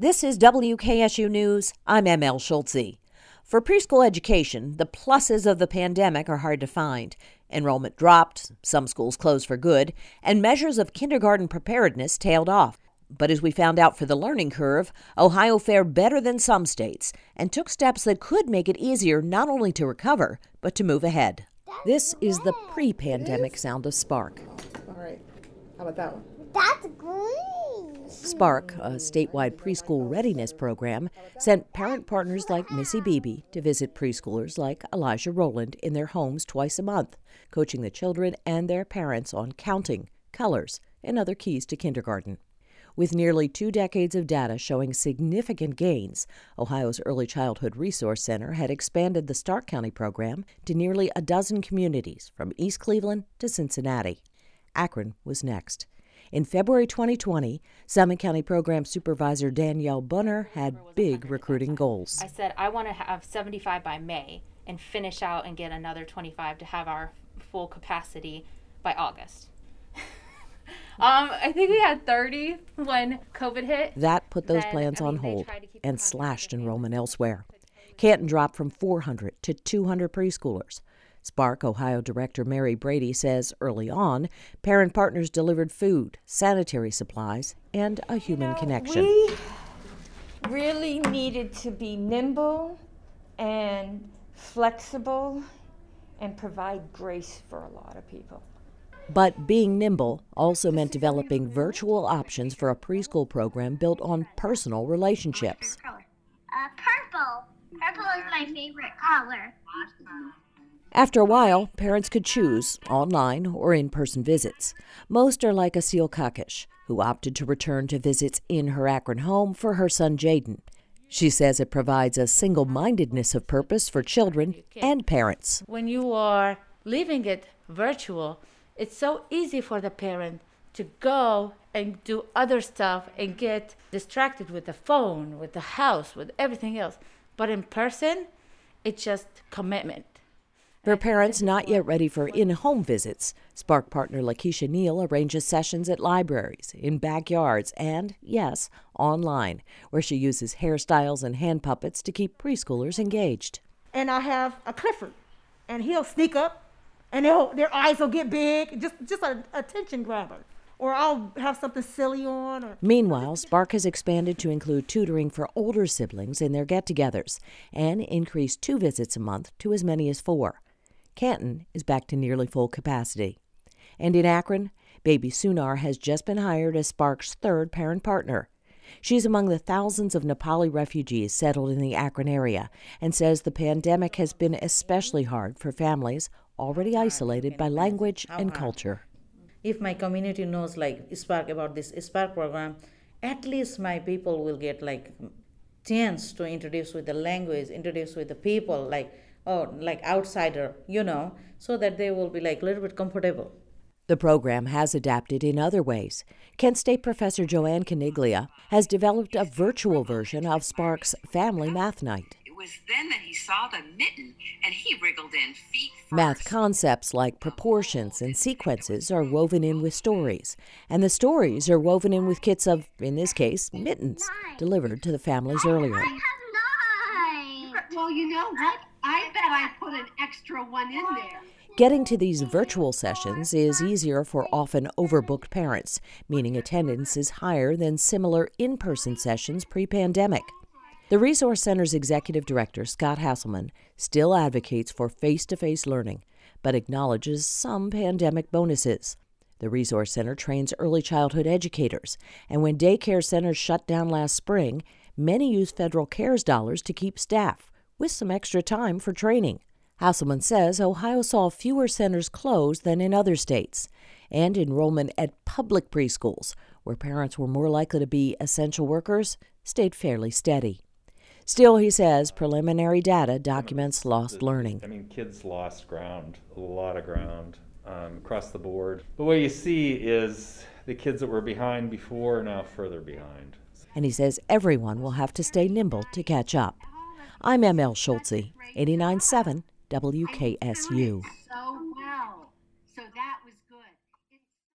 This is WKSU News. I'm ML Schultze. For preschool education, the pluses of the pandemic are hard to find. Enrollment dropped, some schools closed for good, and measures of kindergarten preparedness tailed off. But as we found out for the learning curve, Ohio fared better than some states and took steps that could make it easier not only to recover, but to move ahead. This is the pre pandemic sound of Spark. All right. How about that one? That's green. Spark, a statewide preschool readiness program, sent parent partners like Missy Beebe to visit preschoolers like Elijah Rowland in their homes twice a month, coaching the children and their parents on counting, colors, and other keys to kindergarten. With nearly two decades of data showing significant gains, Ohio's Early Childhood Resource Center had expanded the Stark County program to nearly a dozen communities from East Cleveland to Cincinnati. Akron was next. In February 2020, Summit County Program Supervisor Danielle Bunner had big recruiting goals. I said I want to have 75 by May and finish out and get another 25 to have our full capacity by August. um, I think we had 30 when COVID hit. That put those Then, plans I on mean, they hold tried to keep and slashed enrollment elsewhere. Canton dropped from 400 to 200 preschoolers. Spark Ohio Director Mary Brady says early on, parent partners delivered food, sanitary supplies, and a human connection. We really needed to be nimble and flexible and provide grace for a lot of people. But being nimble also meant developing virtual options for a preschool program built on personal relationships. Color. Uh, purple. Purple is my favorite color. After a while, parents could choose online or in person visits. Most are like Asil Kakish, who opted to return to visits in her Akron home for her son Jaden. She says it provides a single mindedness of purpose for children and parents. when you are leaving it virtual, it's so easy for the parent to go and do other stuff and get distracted with the phone, with the house, with everything else. But in person, it's just commitment. For parents not yet ready for in home visits, Spark partner Lakeisha Neal arranges sessions at libraries, in backyards, and, yes, online, where she uses hairstyles and hand puppets to keep preschoolers engaged. And I have a Clifford, and he'll sneak up, and they'll, their eyes will get big, just just an attention grabber. Or I'll have something silly on, or Meanwhile, Spark has expanded to include tutoring for older siblings in their get togethers and increased two visits a month to as many as four. Canton is back to nearly full capacity. And in Akron, baby Sunar has just been hired as Spark's third parent partner. She's among the thousands of Nepali refugees settled in the Akron area and says the pandemic has been especially hard for families already isolated by language and culture. if my community knows like spark about this spark program at least my people will get like chance to introduce with the language introduce with the people like oh like outsider you know so that they will be like a little bit comfortable The program has adapted in other ways. Kent State professor Joanne Caniglia has developed a virtual version of Spark's Family Math Night. It was then that he saw the mitten and he wriggled in feet first. Math concepts like proportions and sequences are woven in with stories, and the stories are woven in with kits of, in this case, mittens, delivered to the families earlier. I have nine. Well, you know what? I bet I put an extra one in there. Getting to these virtual sessions is easier for often overbooked parents, meaning attendance is higher than similar in person sessions pre pandemic. The Resource Center's executive director, Scott Hasselman, still advocates for face to face learning, but acknowledges some pandemic bonuses. The Resource Center trains early childhood educators, and when daycare centers shut down last spring, many used federal CARES dollars to keep staff, with some extra time for training. Hasselman says Ohio saw fewer centers close than in other states, and enrollment at public preschools, where parents were more likely to be essential workers, stayed fairly steady. Still, he says preliminary data documents lost learning. I mean, kids lost ground, a lot of ground um, across the board. But what you see is the kids that were behind before are now further behind. And he says everyone will have to stay nimble to catch up. I'm ML Schultze, 89.7 WKSU.